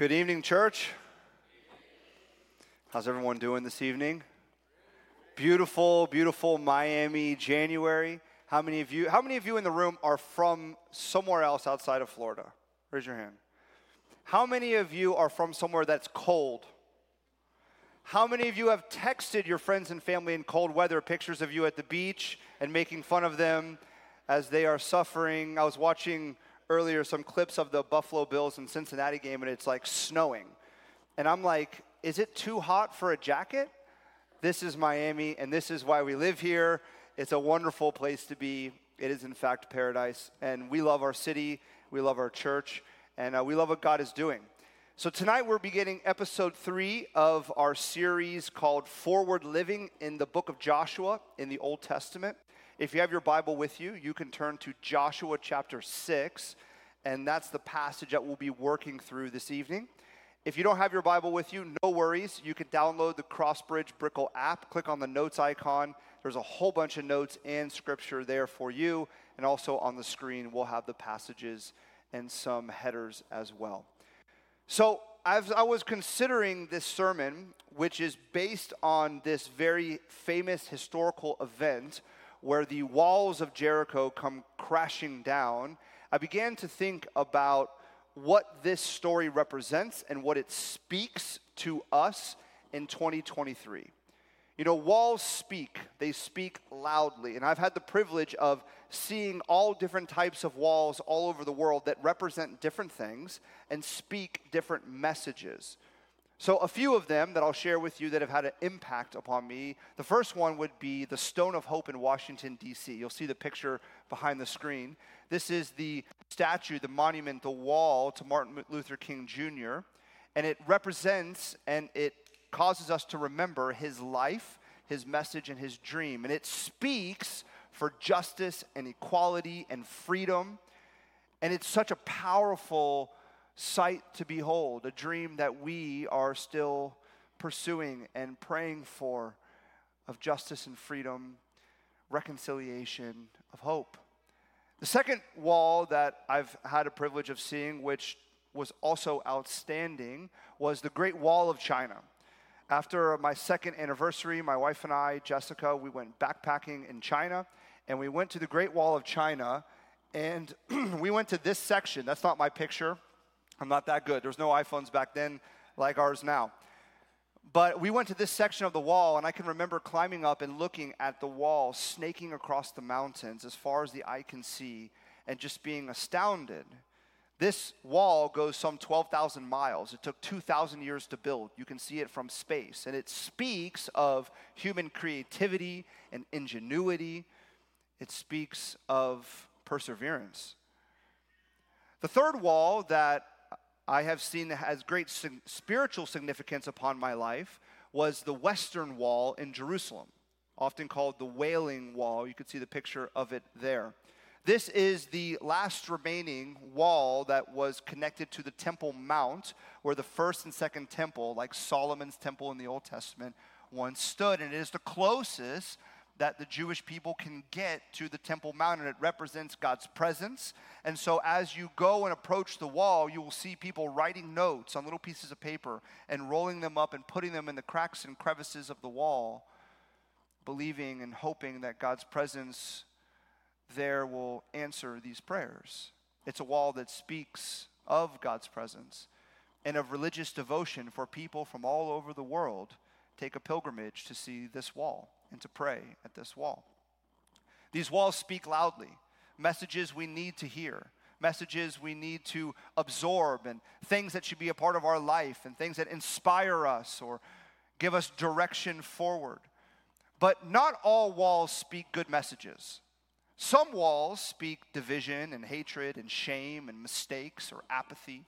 Good evening, church. How's everyone doing this evening? Beautiful, beautiful Miami January. How many of you how many of you in the room are from somewhere else outside of Florida? Raise your hand. How many of you are from somewhere that's cold? How many of you have texted your friends and family in cold weather pictures of you at the beach and making fun of them as they are suffering? I was watching earlier some clips of the Buffalo Bills and Cincinnati game, and it's like snowing. And I'm like, is it too hot for a jacket? This is Miami, and this is why we live here. It's a wonderful place to be. It is, in fact, paradise. And we love our city, we love our church, and uh, we love what God is doing. So, tonight we're beginning episode three of our series called Forward Living in the book of Joshua in the Old Testament. If you have your Bible with you, you can turn to Joshua chapter 6, and that's the passage that we'll be working through this evening. If you don't have your Bible with you, no worries. You can download the Crossbridge Brickell app, click on the notes icon. There's a whole bunch of notes and scripture there for you. And also on the screen, we'll have the passages and some headers as well. So, as I was considering this sermon, which is based on this very famous historical event where the walls of Jericho come crashing down, I began to think about what this story represents and what it speaks to us in 2023. You know, walls speak, they speak loudly. And I've had the privilege of seeing all different types of walls all over the world that represent different things and speak different messages. So, a few of them that I'll share with you that have had an impact upon me. The first one would be the Stone of Hope in Washington, D.C. You'll see the picture behind the screen. This is the statue, the monument, the wall to Martin Luther King Jr., and it represents and it causes us to remember his life, his message, and his dream. And it speaks for justice and equality and freedom. And it's such a powerful sight to behold, a dream that we are still pursuing and praying for of justice and freedom, reconciliation, of hope. The second wall that I've had a privilege of seeing, which was also outstanding, was the Great Wall of China. After my second anniversary, my wife and I, Jessica, we went backpacking in China, and we went to the Great Wall of China, and we went to this section. That's not my picture. I'm not that good. There was no iPhones back then like ours now. But we went to this section of the wall, and I can remember climbing up and looking at the wall, snaking across the mountains as far as the eye can see, and just being astounded. This wall goes some 12,000 miles. It took 2,000 years to build. You can see it from space. And it speaks of human creativity and ingenuity, it speaks of perseverance. The third wall that I have seen that has great spiritual significance upon my life was the Western Wall in Jerusalem, often called the Wailing Wall. You can see the picture of it there. This is the last remaining wall that was connected to the Temple Mount, where the first and second temple, like Solomon's temple in the Old Testament, once stood. And it is the closest that the Jewish people can get to the Temple Mount, and it represents God's presence. And so, as you go and approach the wall, you will see people writing notes on little pieces of paper and rolling them up and putting them in the cracks and crevices of the wall, believing and hoping that God's presence there will answer these prayers. It's a wall that speaks of God's presence and of religious devotion for people from all over the world take a pilgrimage to see this wall and to pray at this wall. These walls speak loudly, messages we need to hear, messages we need to absorb, and things that should be a part of our life, and things that inspire us or give us direction forward. But not all walls speak good messages. Some walls speak division and hatred and shame and mistakes or apathy.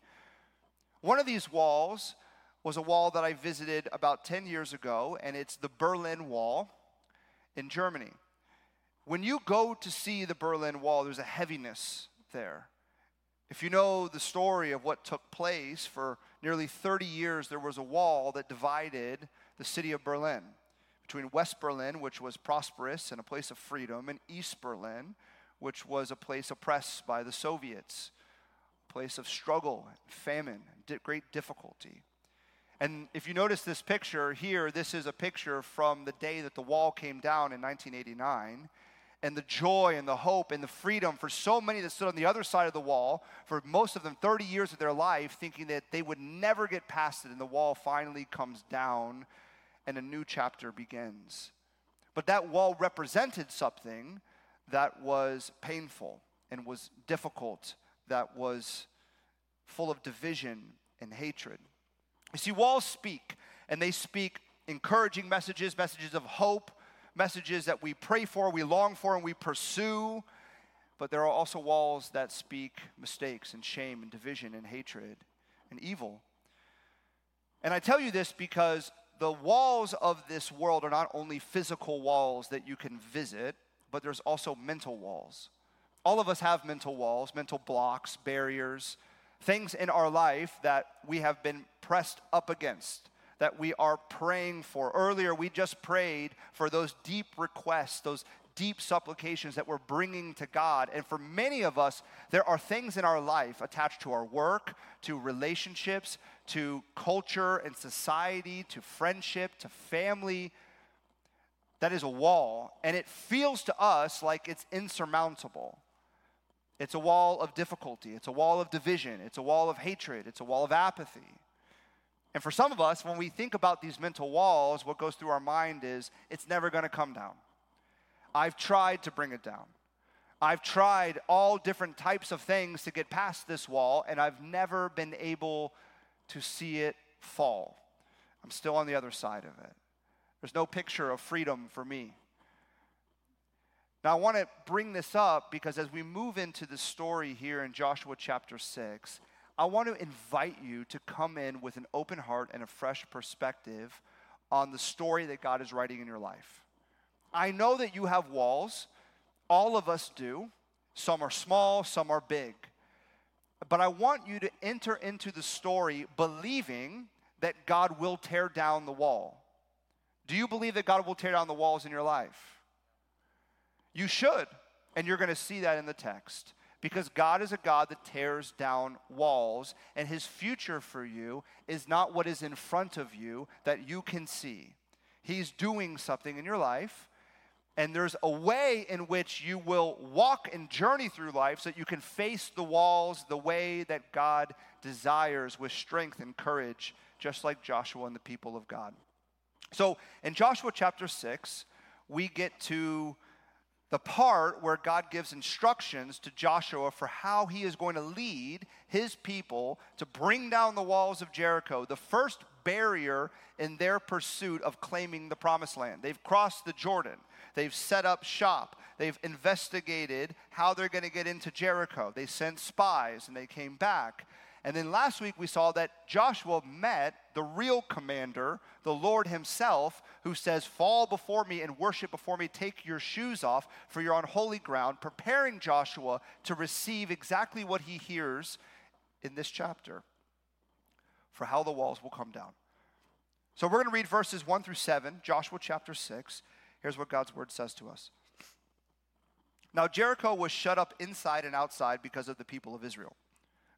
One of these walls was a wall that I visited about 10 years ago, and it's the Berlin Wall in Germany. When you go to see the Berlin Wall, there's a heaviness there. If you know the story of what took place, for nearly 30 years, there was a wall that divided the city of Berlin between West Berlin, which was prosperous and a place of freedom, and East Berlin, which was a place oppressed by the Soviets, a place of struggle, famine, great difficulty. And if you notice this picture here, this is a picture from the day that the wall came down in 1989. And the joy and the hope and the freedom for so many that stood on the other side of the wall, for most of them 30 years of their life, thinking that they would never get past it. And the wall finally comes down and a new chapter begins. But that wall represented something that was painful and was difficult, that was full of division and hatred. You see, walls speak, and they speak encouraging messages, messages of hope, messages that we pray for, we long for, and we pursue. But there are also walls that speak mistakes and shame and division and hatred and evil. And I tell you this because the walls of this world are not only physical walls that you can visit, but there's also mental walls. All of us have mental walls, mental blocks, barriers, things in our life that we have been pressed up against, that we are praying for. Earlier, we just prayed for those deep requests, those deep supplications that we're bringing to God. And for many of us, there are things in our life attached to our work, to relationships, to culture and society, to friendship, to family. That is a wall, and it feels to us like it's insurmountable. It's a wall of difficulty. It's a wall of division. It's a wall of hatred. It's a wall of apathy. And for some of us, when we think about these mental walls, what goes through our mind is it's never going to come down. I've tried to bring it down. I've tried all different types of things to get past this wall, and I've never been able to see it fall. I'm still on the other side of it. There's no picture of freedom for me. Now, I want to bring this up because as we move into the story here in Joshua chapter 6, I want to invite you to come in with an open heart and a fresh perspective on the story that God is writing in your life. I know that you have walls, all of us do. Some are small, some are big. But I want you to enter into the story believing that God will tear down the wall. Do you believe that God will tear down the walls in your life? You should. And you're going to see that in the text. Because God is a God that tears down walls, and his future for you is not what is in front of you that you can see. He's doing something in your life, and there's a way in which you will walk and journey through life so that you can face the walls the way that God desires with strength and courage, just like Joshua and the people of God. So in Joshua chapter 6, we get to the part where God gives instructions to Joshua for how he is going to lead his people to bring down the walls of Jericho, the first barrier in their pursuit of claiming the promised land. They've crossed the Jordan, they've set up shop, they've investigated how they're going to get into Jericho. They sent spies and they came back. And then last week we saw that Joshua met the real commander, the Lord Himself, who says, Fall before me and worship before me, take your shoes off, for you're on holy ground, preparing Joshua to receive exactly what he hears in this chapter for how the walls will come down. So we're going to read verses 1 through 7, Joshua chapter 6. Here's what God's word says to us. Now, Jericho was shut up inside and outside because of the people of Israel.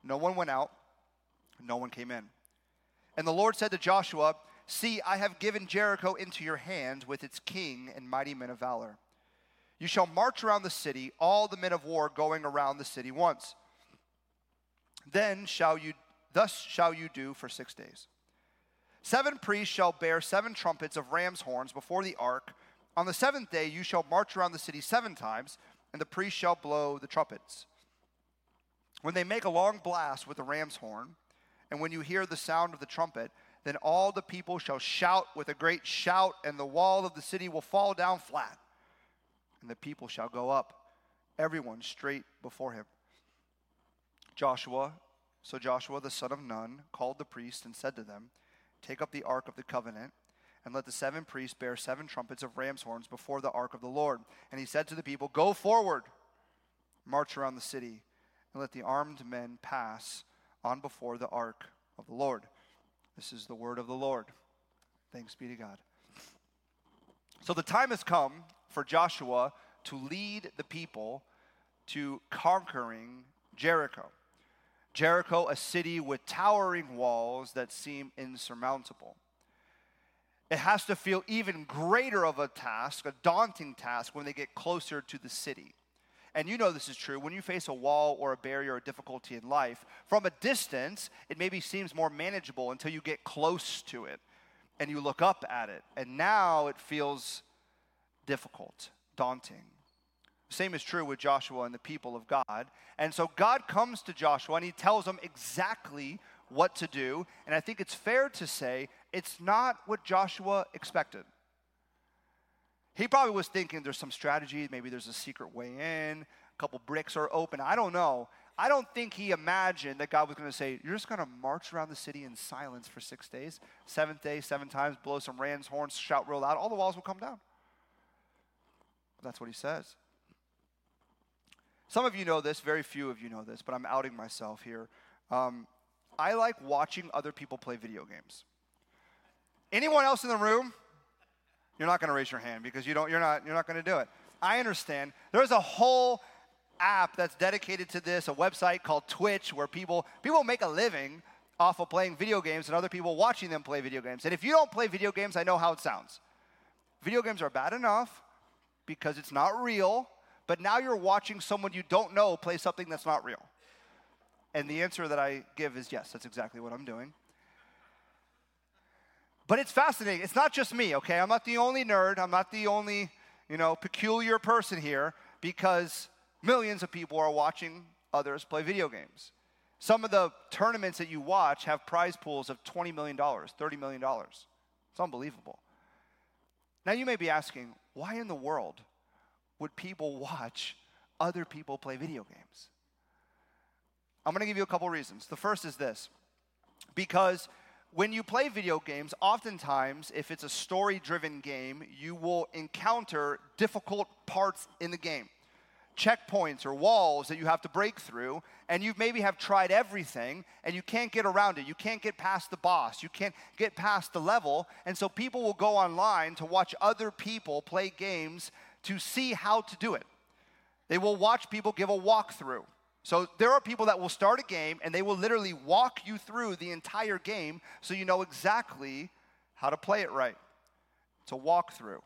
No one went out, no one came in. And the Lord said to Joshua, See, I have given Jericho into your hands with its king and mighty men of valor. You shall march around the city, all the men of war going around the city once. Then shall you, thus shall you do for six days. Seven priests shall bear seven trumpets of ram's horns before the ark. On the seventh day you shall march around the city seven times, and the priests shall blow the trumpets. When they make a long blast with the ram's horn, and when you hear the sound of the trumpet, then all the people shall shout with a great shout, and the wall of the city will fall down flat, and the people shall go up, everyone straight before him. Joshua, so Joshua the son of Nun, called the priests and said to them, Take up the ark of the covenant, and let the seven priests bear seven trumpets of ram's horns before the ark of the Lord. And he said to the people, Go forward, march around the city and let the armed men pass on before the ark of the Lord. This is the word of the Lord. Thanks be to God. So the time has come for Joshua to lead the people to conquering Jericho. Jericho, a city with towering walls that seem insurmountable. It has to feel even greater of a task, a daunting task, when they get closer to the city. And you know this is true. When you face a wall or a barrier or difficulty in life, from a distance, it maybe seems more manageable until you get close to it and you look up at it. And now it feels difficult, daunting. Same is true with Joshua and the people of God. And so God comes to Joshua and he tells him exactly what to do. And I think it's fair to say it's not what Joshua expected. He probably was thinking there's some strategy, maybe there's a secret way in, a couple bricks are open. I don't know. I don't think he imagined that God was going to say, You're just going to march around the city in silence for six days. Seventh day, seven times, blow some ram's horns, shout real loud, all the walls will come down. That's what he says. Some of you know this, very few of you know this, but I'm outing myself here. Um, I like watching other people play video games. Anyone else in the room? You're not going to raise your hand because you don't, you're not, you're not going to do it. I understand. There's a whole app that's dedicated to this, a website called Twitch, where people people make a living off of playing video games and other people watching them play video games. And if you don't play video games, I know how it sounds. Video games are bad enough because it's not real, but now you're watching someone you don't know play something that's not real. And the answer that I give is yes, that's exactly what I'm doing. But it's fascinating. It's not just me, okay? I'm not the only nerd. I'm not the only, you know, peculiar person here because millions of people are watching others play video games. Some of the tournaments that you watch have prize pools of $20 million, $30 million. It's unbelievable. Now you may be asking, why in the world would people watch other people play video games? I'm going to give you a couple reasons. The first is this because when you play video games, oftentimes, if it's a story driven game, you will encounter difficult parts in the game. Checkpoints or walls that you have to break through, and you maybe have tried everything and you can't get around it. You can't get past the boss. You can't get past the level. And so people will go online to watch other people play games to see how to do it. They will watch people give a walkthrough. So there are people that will start a game and they will literally walk you through the entire game so you know exactly how to play it right. It's a walkthrough.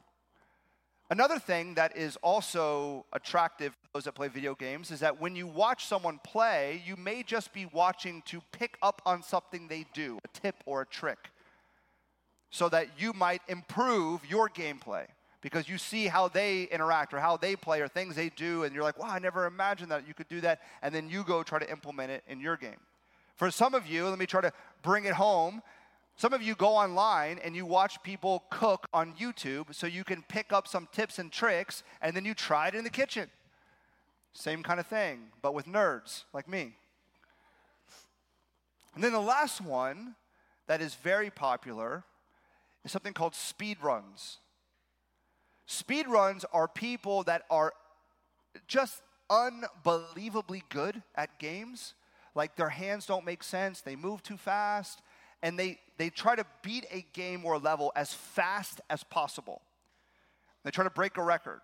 Another thing that is also attractive to those that play video games is that when you watch someone play, you may just be watching to pick up on something they do, a tip or a trick, so that you might improve your gameplay because you see how they interact or how they play or things they do, and you're like, wow, I never imagined that you could do that. And then you go try to implement it in your game. For some of you, let me try to bring it home. Some of you go online and you watch people cook on YouTube so you can pick up some tips and tricks and then you try it in the kitchen. Same kind of thing, but with nerds like me. And then the last one that is very popular is something called speed runs. Speed runs are people that are just unbelievably good at games. Like their hands don't make sense, they move too fast, and they, they try to beat a game or a level as fast as possible. They try to break a record.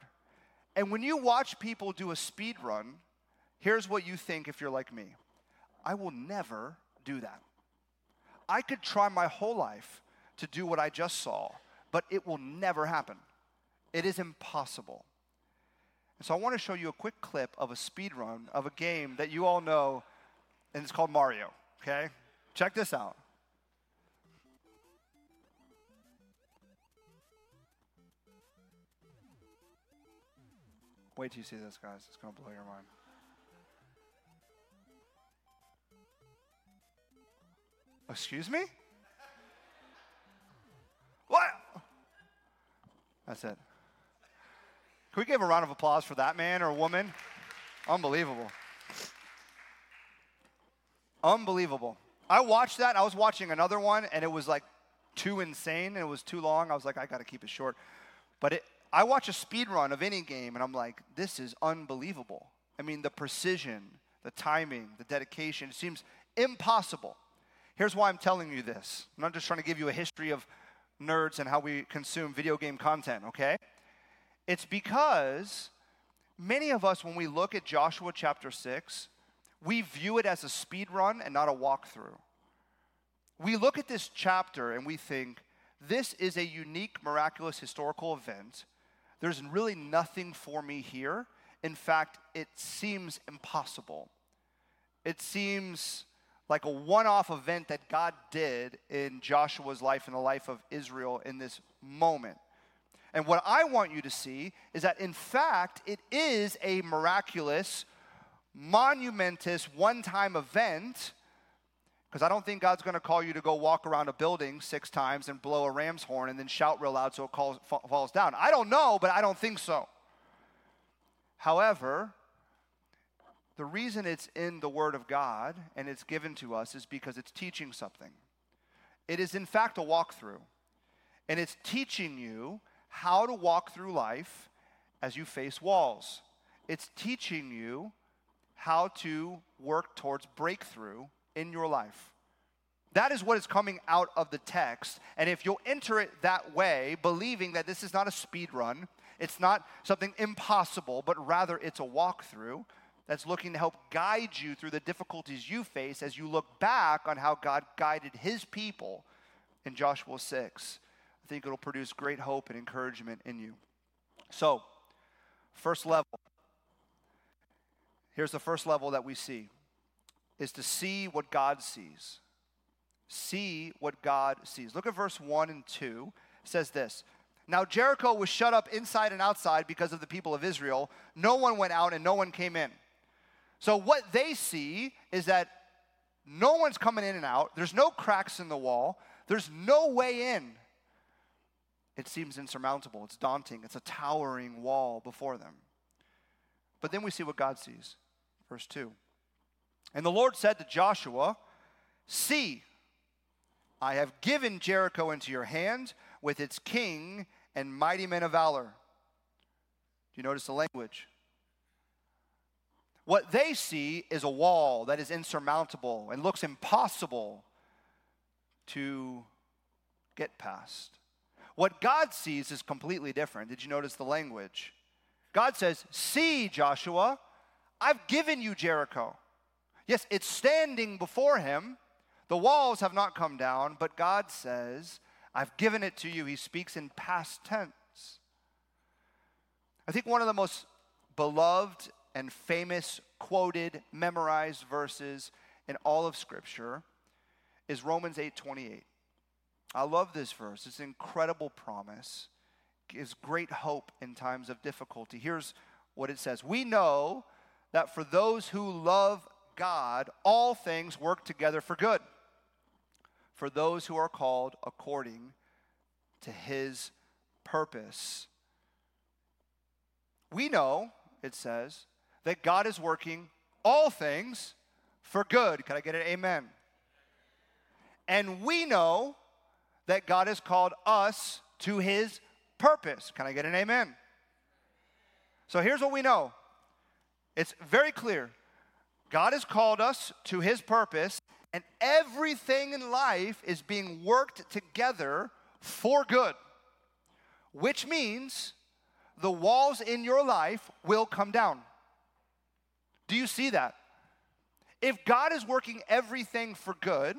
And when you watch people do a speed run, here's what you think if you're like me I will never do that. I could try my whole life to do what I just saw, but it will never happen. It is impossible. And so I want to show you a quick clip of a speed run of a game that you all know, and it's called Mario. Okay? Check this out. Wait till you see this, guys. It's going to blow your mind. Excuse me? What? That's it. Can we give a round of applause for that man or woman? Unbelievable. Unbelievable. I watched that. I was watching another one, and it was like too insane. It was too long. I was like, I got to keep it short. But it, I watch a speed run of any game, and I'm like, this is unbelievable. I mean, the precision, the timing, the dedication, it seems impossible. Here's why I'm telling you this. I'm not just trying to give you a history of nerds and how we consume video game content, okay? It's because many of us, when we look at Joshua chapter 6, we view it as a speed run and not a walkthrough. We look at this chapter and we think, this is a unique, miraculous historical event. There's really nothing for me here. In fact, it seems impossible. It seems like a one off event that God did in Joshua's life and the life of Israel in this moment. And what I want you to see is that, in fact, it is a miraculous, monumentous, one time event. Because I don't think God's going to call you to go walk around a building six times and blow a ram's horn and then shout real loud so it calls, falls down. I don't know, but I don't think so. However, the reason it's in the Word of God and it's given to us is because it's teaching something. It is, in fact, a walkthrough. And it's teaching you how to walk through life as you face walls. It's teaching you how to work towards breakthrough in your life. That is what is coming out of the text. And if you'll enter it that way, believing that this is not a speed run, it's not something impossible, but rather it's a walkthrough that's looking to help guide you through the difficulties you face as you look back on how God guided his people in Joshua 6. I think it'll produce great hope and encouragement in you. So, first level. Here's the first level that we see is to see what God sees. See what God sees. Look at verse 1 and 2. It says this Now Jericho was shut up inside and outside because of the people of Israel. No one went out and no one came in. So, what they see is that no one's coming in and out, there's no cracks in the wall, there's no way in it seems insurmountable. It's daunting. It's a towering wall before them. But then we see what God sees. Verse 2. And the Lord said to Joshua, See, I have given Jericho into your hand with its king and mighty men of valor. Do you notice the language? What they see is a wall that is insurmountable and looks impossible to get past. What God sees is completely different. Did you notice the language? God says, See, Joshua, I've given you Jericho. Yes, it's standing before him. The walls have not come down, but God says, I've given it to you. He speaks in past tense. I think one of the most beloved and famous, quoted, memorized verses in all of Scripture is Romans 8 28. I love this verse. It's an incredible promise. Gives great hope in times of difficulty. Here's what it says We know that for those who love God, all things work together for good. For those who are called according to his purpose. We know, it says, that God is working all things for good. Can I get an amen? And we know that God has called us to his purpose. Can I get an amen? So here's what we know it's very clear. God has called us to his purpose, and everything in life is being worked together for good, which means the walls in your life will come down. Do you see that? If God is working everything for good,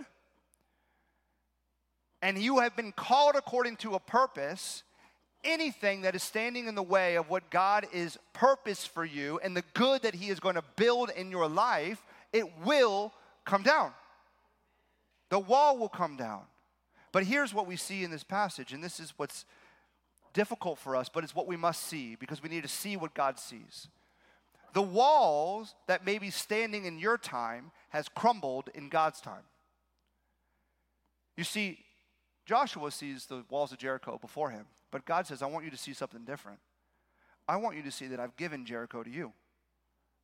and you have been called according to a purpose, anything that is standing in the way of what God is purpose for you and the good that He is going to build in your life, it will come down. The wall will come down. But here's what we see in this passage, and this is what's difficult for us, but it's what we must see because we need to see what God sees. The walls that may be standing in your time has crumbled in God's time. You see, Joshua sees the walls of Jericho before him, but God says, I want you to see something different. I want you to see that I've given Jericho to you.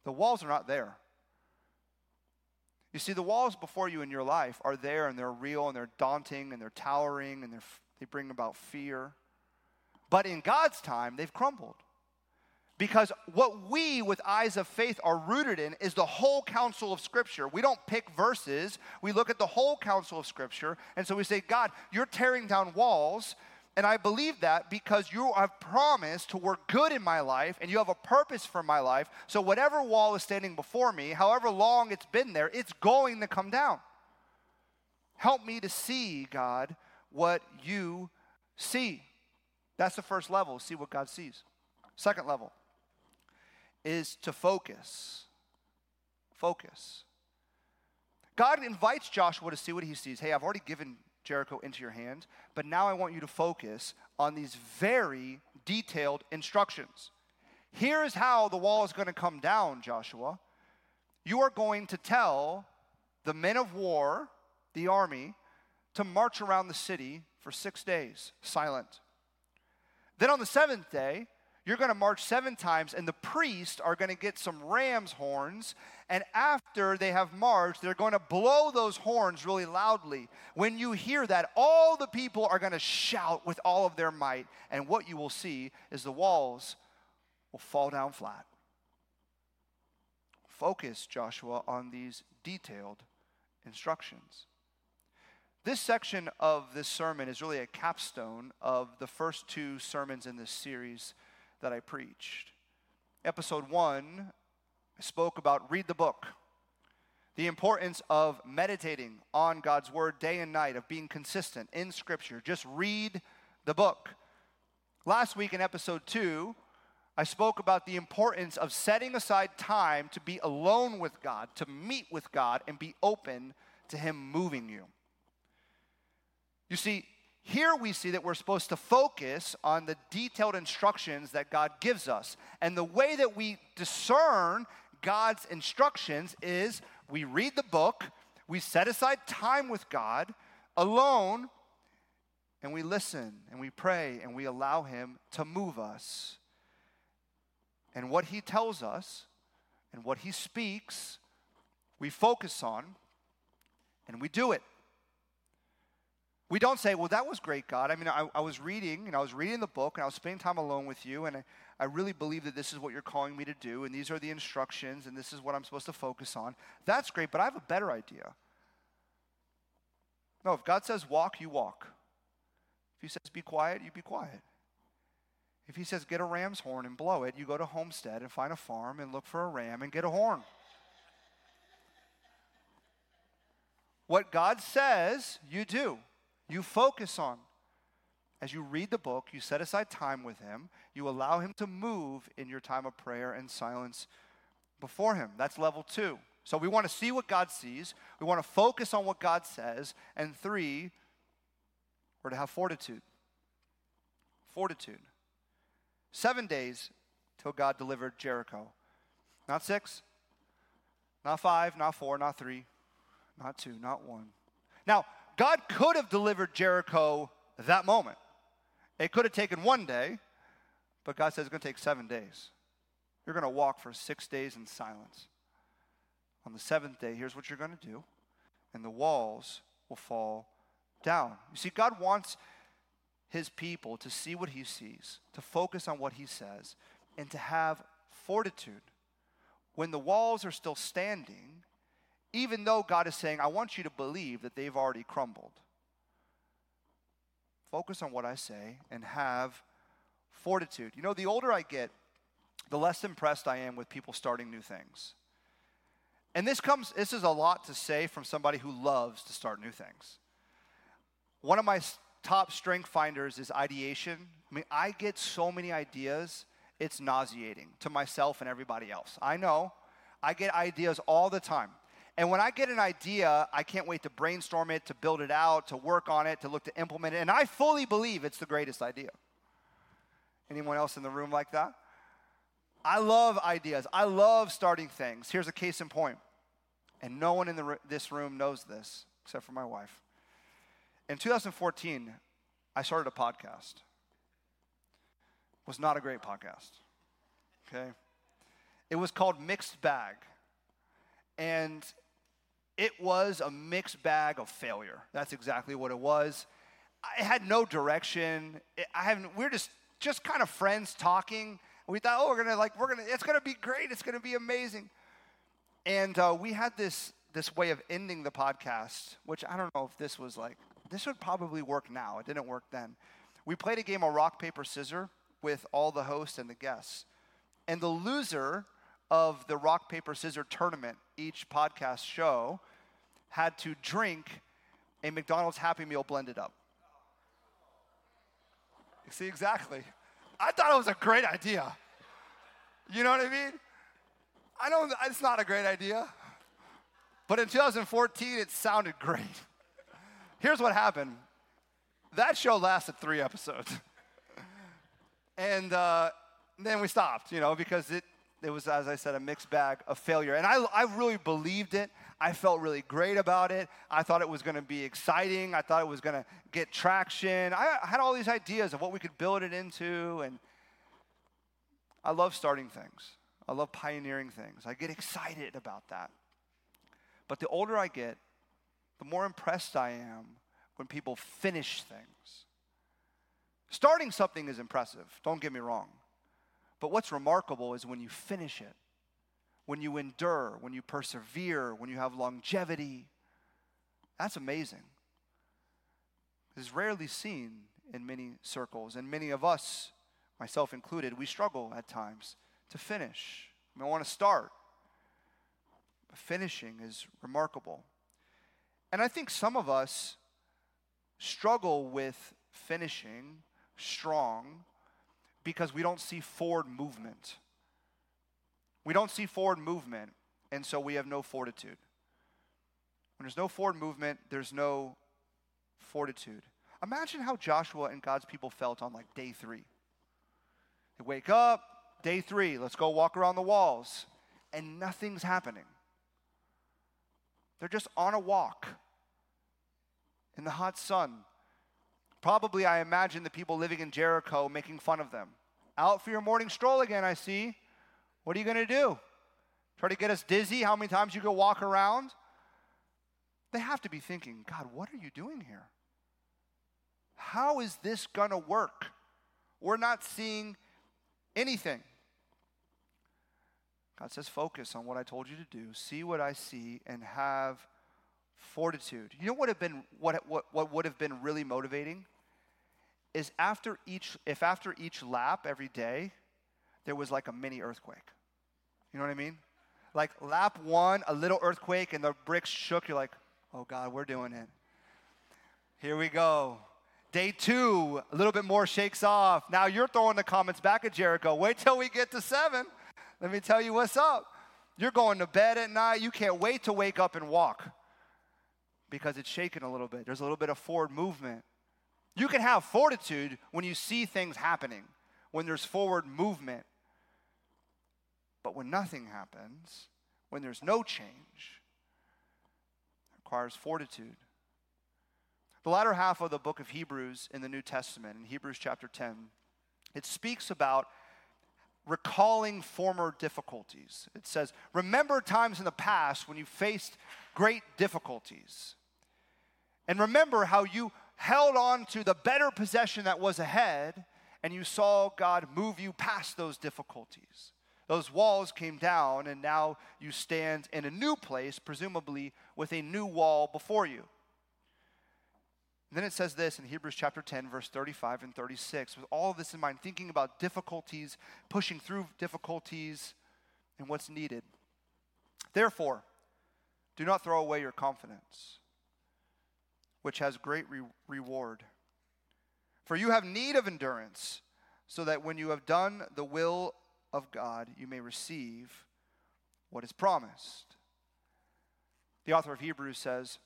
The walls are not there. You see, the walls before you in your life are there and they're real and they're daunting and they're towering and they're, they bring about fear. But in God's time, they've crumbled. Because what we, with eyes of faith, are rooted in is the whole counsel of Scripture. We don't pick verses, we look at the whole counsel of Scripture. And so we say, God, you're tearing down walls And I believe that because you have promised to work good in my life and you have a purpose for my life. So, whatever wall is standing before me, however long it's been there, it's going to come down. Help me to see, God, what you see. That's the first level, see what God sees. Second level is to focus. Focus. God invites Joshua to see what he sees. Hey, I've already given Jericho into your hand, but now I want you to focus on these very detailed instructions. Here's how the wall is going to come down, Joshua. You are going to tell the men of war, the army, to march around the city for six days, silent. Then on the seventh day, you're going to march seven times, and the priests are going to get some ram's horns. And after they have marched, they're going to blow those horns really loudly. When you hear that, all the people are going to shout with all of their might. And what you will see is the walls will fall down flat. Focus, Joshua, on these detailed instructions. This section of this sermon is really a capstone of the first two sermons in this series that I preached. Episode one, I spoke about read the book, the importance of meditating on God's word day and night, of being consistent in Scripture. Just read the book. Last week in episode two, I spoke about the importance of setting aside time to be alone with God, to meet with God, and be open to Him moving you. You see, here we see that we're supposed to focus on the detailed instructions that God gives us. And the way that we discern God's instructions is we read the book, we set aside time with God alone, and we listen and we pray and we allow Him to move us. And what He tells us and what He speaks, we focus on and we do it. We don't say, well, that was great, God. I mean, I, I was reading, and I was reading the book, and I was spending time alone with you, and I, I really believe that this is what you're calling me to do, and these are the instructions, and this is what I'm supposed to focus on. That's great, but I have a better idea. No, if God says walk, you walk. If He says be quiet, you be quiet. If He says get a ram's horn and blow it, you go to Homestead and find a farm and look for a ram and get a horn. What God says, you do you focus on. As you read the book, you set aside time with Him, you allow Him to move in your time of prayer and silence before Him. That's level two. So we want to see what God sees, we want to focus on what God says, and three, we're to have fortitude. Fortitude. Seven days till God delivered Jericho. Not six, not five, not four, not three, not two, not one. Now, God could have delivered Jericho that moment. It could have taken one day, but God says it's going to take seven days. You're going to walk for six days in silence. On the seventh day, here's what you're going to do, and the walls will fall down. You see, God wants his people to see what he sees, to focus on what he says, and to have fortitude. When the walls are still standing, even though God is saying, I want you to believe that they've already crumbled. Focus on what I say and have fortitude. You know, the older I get, the less impressed I am with people starting new things. And this comes, this is a lot to say from somebody who loves to start new things. One of my top strength finders is ideation. I mean, I get so many ideas, it's nauseating to myself and everybody else. I know, I get ideas all the time. And when I get an idea, I can't wait to brainstorm it, to build it out, to work on it, to look to implement it. And I fully believe it's the greatest idea. Anyone else in the room like that? I love ideas. I love starting things. Here's a case in point. And no one in the, this room knows this except for my wife. In 2014, I started a podcast. It was not a great podcast. Okay? It was called Mixed Bag. And it was a mixed bag of failure. That's exactly what it was. I had no direction. I haven't. We're just just kind of friends talking. We thought, oh, we're gonna like we're gonna. It's gonna be great. It's gonna be amazing. And uh, we had this this way of ending the podcast, which I don't know if this was like this would probably work now. It didn't work then. we played a game of rock, paper, scissors with all the hosts and the guests. And the loser of the rock, paper, scissors tournament, each podcast show, had to drink a McDonald's Happy Meal blended up. See, exactly. I thought it was a great idea. You know what I mean? I don't, it's not a great idea. But in 2014, it sounded great. Here's what happened that show lasted three episodes. and uh, then we stopped, you know, because it, it was, as I said, a mixed bag of failure. And I, I really believed it. I felt really great about it. I thought it was going to be exciting. I thought it was going to get traction. I, I had all these ideas of what we could build it into. And I love starting things, I love pioneering things. I get excited about that. But the older I get, the more impressed I am when people finish things. Starting something is impressive, don't get me wrong. But what's remarkable is when you finish it, when you endure, when you persevere, when you have longevity. That's amazing. It's rarely seen in many circles, and many of us, myself included, we struggle at times to finish. We want to start. But finishing is remarkable. And I think some of us struggle with finishing strong because we don't see forward movement. We don't see forward movement, and so we have no fortitude. When there's no forward movement, there's no fortitude. Imagine how Joshua and God's people felt on like day three. They wake up, day three, let's go walk around the walls, and nothing's happening. They're just on a walk in the hot sun. Probably, I imagine the people living in Jericho making fun of them. Out for your morning stroll again, I see. What are you going to do? Try to get us dizzy? How many times you go walk around? They have to be thinking, God, what are you doing here? How is this going to work? We're not seeing anything. God says, focus on what I told you to do, see what I see, and have fortitude. You know what have been what, what, what would have been really motivating? Is after each if after each lap every day, there was like a mini earthquake. You know what I mean? Like lap one, a little earthquake, and the bricks shook. You're like, oh God, we're doing it. Here we go. Day two, a little bit more shakes off. Now you're throwing the comments back at Jericho. Wait till we get to seven. Let me tell you what's up. You're going to bed at night. You can't wait to wake up and walk because it's shaken a little bit. There's a little bit of forward movement. You can have fortitude when you see things happening, when there's forward movement. But when nothing happens, when there's no change, requires fortitude. The latter half of the book of Hebrews in the New Testament, in Hebrews chapter 10, it speaks about recalling former difficulties. It says, Remember times in the past when you faced great difficulties. And remember how you held on to the better possession that was ahead, and you saw God move you past those difficulties. Those walls came down, and now you stand in a new place, presumably with a new wall before you. And then it says this in Hebrews chapter 10, verse 35 and 36. With all of this in mind, thinking about difficulties, pushing through difficulties, and what's needed. Therefore, do not throw away your confidence, which has great re- reward. For you have need of endurance, so that when you have done the will of God, you may receive what is promised. The author of Hebrews says,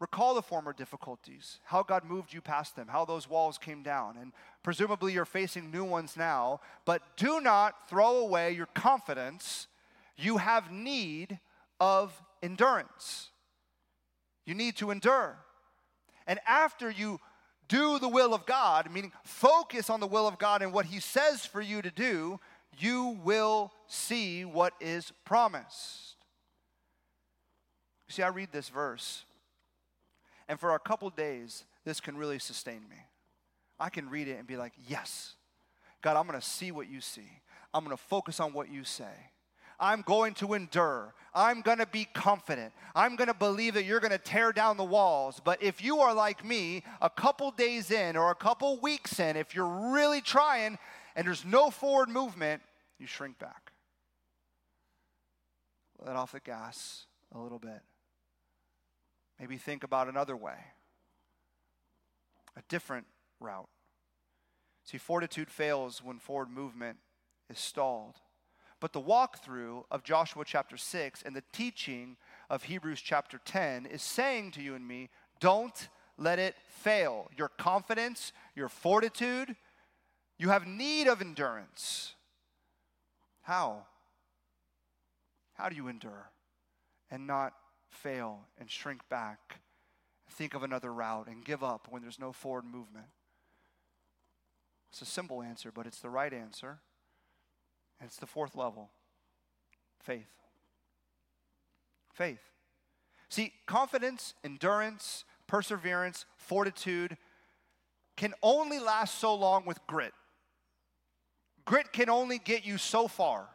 Recall the former difficulties, how God moved you past them, how those walls came down, and presumably you're facing new ones now, but do not throw away your confidence. You have need of endurance. You need to endure. And after you do the will of God, meaning focus on the will of God and what He says for you to do, you will see what is promised. See, I read this verse and for a couple days, this can really sustain me. I can read it and be like, yes, God, I'm to see what you see. I'm to focus on what you say. I'm going to endure. I'm going to be confident. I'm going to believe that you're going to tear down the walls. But if you are like me, a couple days in or a couple weeks in, if you're really trying and there's no forward movement, you shrink back. Let off the gas a little bit. Maybe think about another way, a different route. See, fortitude fails when forward movement is stalled. But the walkthrough of Joshua chapter 6 and the teaching of Hebrews chapter 10 is saying to you and me, don't let it fail. Your confidence, your fortitude, you have need of endurance. How? How do you endure and not fail and shrink back? Think of another route and give up when there's no forward movement. It's a simple answer, but it's the right answer. It's the fourth level faith. Faith. See, confidence, endurance, perseverance, fortitude can only last so long with grit. Grit can only get you so far.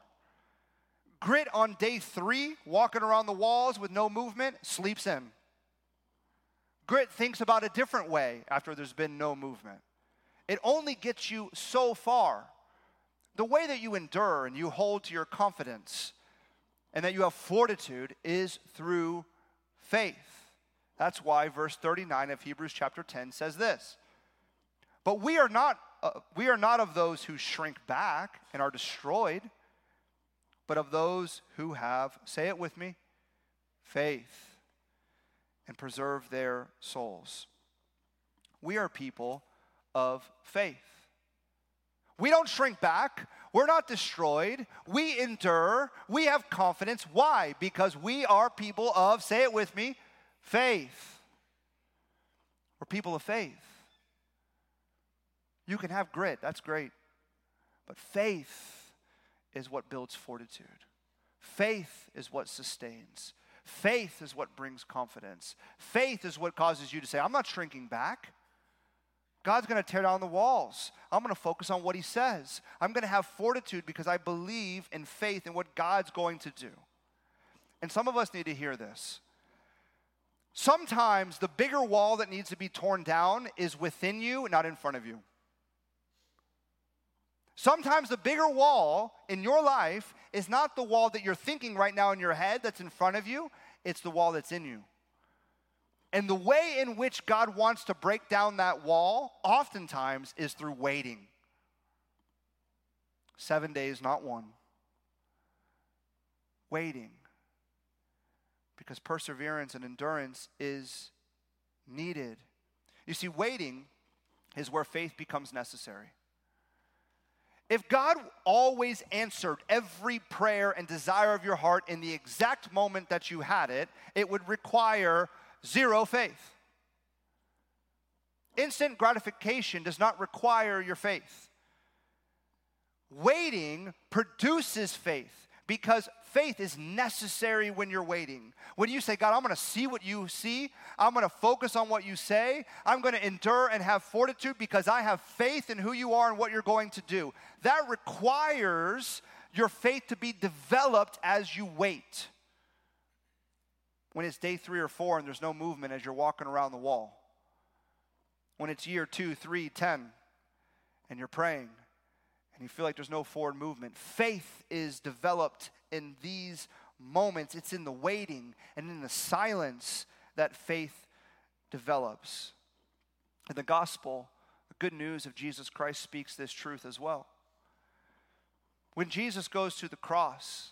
Grit on day three, walking around the walls with no movement, sleeps in. Grit thinks about a different way after there's been no movement. It only gets you so far. The way that you endure and you hold to your confidence and that you have fortitude is through faith. That's why verse 39 of Hebrews chapter 10 says this. But we are not uh, we are not of those who shrink back and are destroyed, but of those who have say it with me, faith and preserve their souls. We are people of faith. We don't shrink back. We're not destroyed. We endure. We have confidence. Why? Because we are people of, say it with me, faith. We're people of faith. You can have grit, that's great. But faith is what builds fortitude. Faith is what sustains. Faith is what brings confidence. Faith is what causes you to say, I'm not shrinking back. God's going to tear down the walls. I'm going to focus on what He says. I'm going to have fortitude because I believe in faith in what God's going to do. And some of us need to hear this. Sometimes the bigger wall that needs to be torn down is within you, not in front of you. Sometimes the bigger wall in your life is not the wall that you're thinking right now in your head that's in front of you, it's the wall that's in you. And the way in which God wants to break down that wall, oftentimes, is through waiting. Seven days, not one. Waiting. Because perseverance and endurance is needed. You see, waiting is where faith becomes necessary. If God always answered every prayer and desire of your heart in the exact moment that you had it, it would require Zero faith. Instant gratification does not require your faith. Waiting produces faith because faith is necessary when you're waiting. When you say, God, I'm gonna see what you see, I'm gonna focus on what you say, I'm gonna endure and have fortitude because I have faith in who you are and what you're going to do. That requires your faith to be developed as you wait when it's day three or four and there's no movement as you're walking around the wall. When it's year two, three, ten, and you're praying and you feel like there's no forward movement. Faith is developed in these moments, it's in the waiting and in the silence that faith develops. In the gospel, the good news of Jesus Christ speaks this truth as well. When Jesus goes to the cross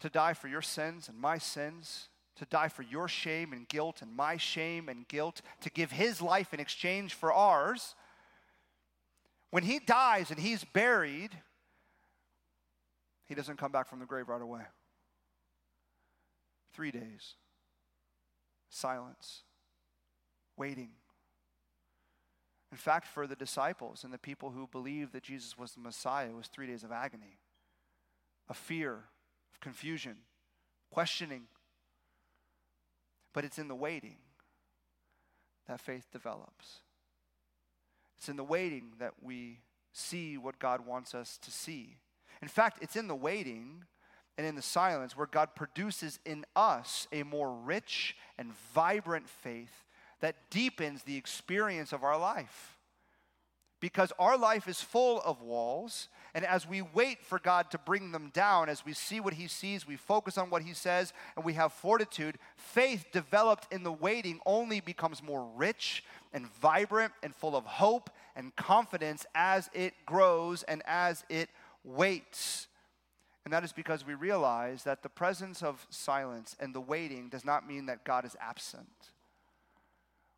to die for your sins and my sins, to die for your shame and guilt and my shame and guilt, to give his life in exchange for ours. When he dies and he's buried, he doesn't come back from the grave right away. Three days. Silence. Waiting. In fact, for the disciples and the people who believed that Jesus was the Messiah, it was three days of agony, of fear, of confusion, questioning, but it's in the waiting that faith develops. It's in the waiting that we see what God wants us to see. In fact, it's in the waiting and in the silence where God produces in us a more rich and vibrant faith that deepens the experience of our life. Because our life is full of walls, and as we wait for God to bring them down, as we see what He sees, we focus on what He says, and we have fortitude, faith developed in the waiting only becomes more rich and vibrant and full of hope and confidence as it grows and as it waits. And that is because we realize that the presence of silence and the waiting does not mean that God is absent.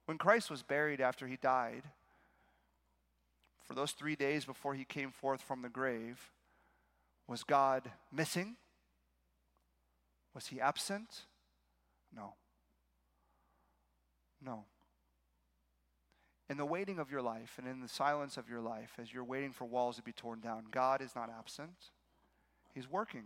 When Christ was buried after he died, for those three days before he came forth from the grave, was God missing? Was he absent? No. No. In the waiting of your life and in the silence of your life, as you're waiting for walls to be torn down, God is not absent. He's working.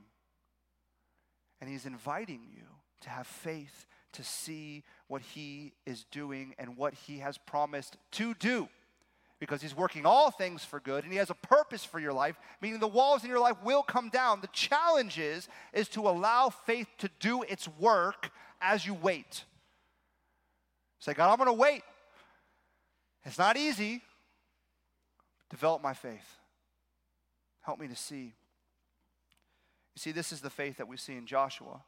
And He's inviting you to have faith to see what He is doing and what He has promised to do. Because He's working all things for good and He has a purpose for your life, meaning the walls in your life will come down. The challenge is, is to allow faith to do its work as you wait. Say, God, I'm going to wait. It's not easy. Develop my faith. Help me to see you see, this is the faith that we see in Joshua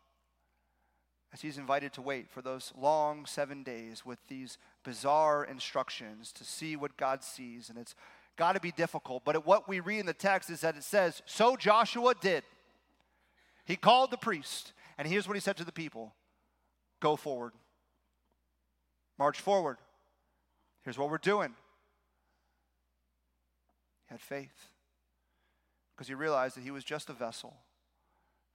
as he's invited to wait for those long seven days with these bizarre instructions to see what God sees. And it's got to be difficult. But what we read in the text is that it says, So Joshua did. He called the priest, and here's what he said to the people Go forward, march forward. Here's what we're doing. He had faith because he realized that he was just a vessel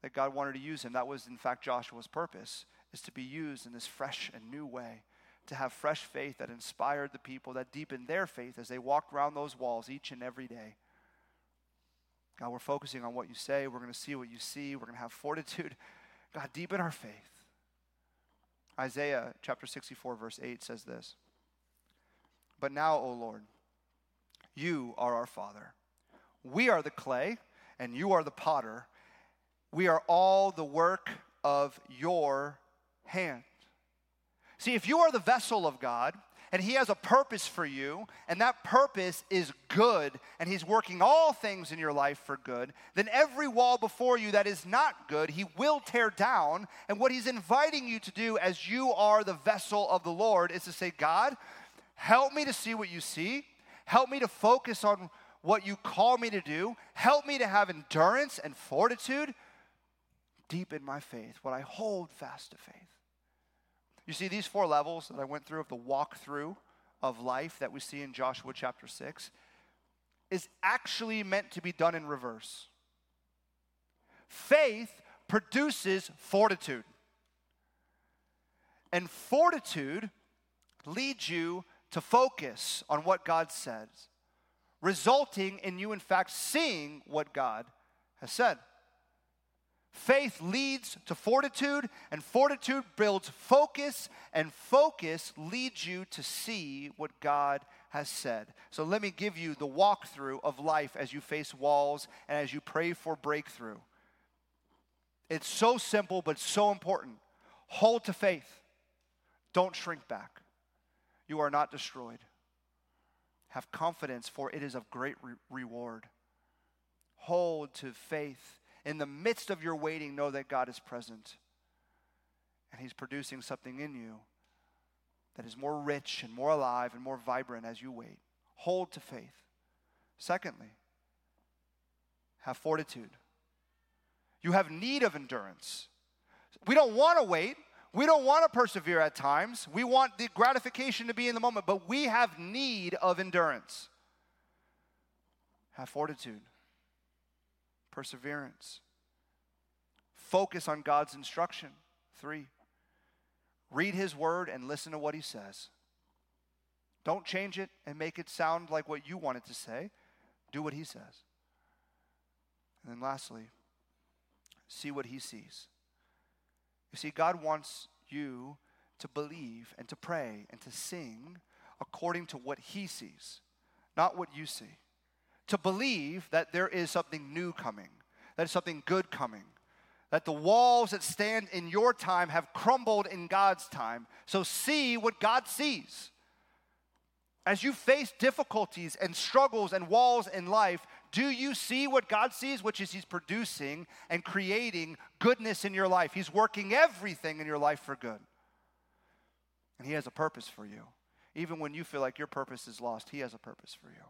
that God wanted to use him. That was, in fact, Joshua's purpose, is to be used in this fresh and new way, to have fresh faith that inspired the people, that deepened their faith as they walked around those walls each and every day. God, we're focusing on what you say. We're going to see what you see. We're going to have fortitude. God, deepen our faith. Isaiah chapter 64, verse 8 says this But now, O Lord, you are our Father. We are the clay, and you are the potter we are all the work of your hand. See, if you are the vessel of God, and He has a purpose for you, and that purpose is good, and He's working all things in your life for good, then every wall before you that is not good, He will tear down. And what He's inviting you to do as you are the vessel of the Lord is to say, God, help me to see what you see, help me to focus on what you call me to do, help me to have endurance and fortitude deepen my faith, what I hold fast to faith. You see, these four levels that I went through of the walkthrough of life that we see in Joshua chapter 6 is actually meant to be done in reverse. Faith produces fortitude. And fortitude leads you to focus on what God says, resulting in you, in fact, seeing what God has said. Faith leads to fortitude, and fortitude builds focus, and focus leads you to see what God has said. So let me give you the walkthrough of life as you face walls and as you pray for breakthrough. It's so simple, but so important. Hold to faith, don't shrink back. You are not destroyed. Have confidence, for it is of great re- reward. Hold to faith in the midst of your waiting, know that God is present. And He's producing something in you that is more rich and more alive and more vibrant as you wait. Hold to faith. Secondly, have fortitude. You have need of endurance. We don't want to wait. We don't want to persevere at times. We want the gratification to be in the moment, but we have need of endurance. Have fortitude perseverance. Focus on God's instruction. Three, read His word and listen to what He says. Don't change it and make it sound like what you want it to say. Do what He says. And then lastly, see what He sees. You see, God wants you to believe and to pray and to sing according to what He sees, not what you see to believe that there is something new coming, that is something good coming, that the walls that stand in your time have crumbled in God's time. So see what God sees. As you face difficulties and struggles and walls in life, do you see what God sees, which is He's producing and creating goodness in your life? He's working everything in your life for good. And He has a purpose for you. Even when you feel like your purpose is lost, He has a purpose for you.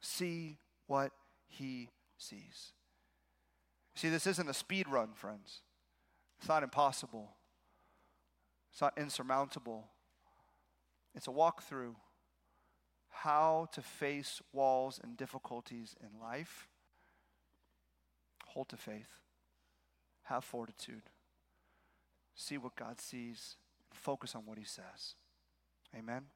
See what He sees. See, this isn't a speed run, friends. It's not impossible, it's not insurmountable. It's a walkthrough how to face walls and difficulties in life. Hold to faith, have fortitude, see what God sees, focus on what He says. Amen.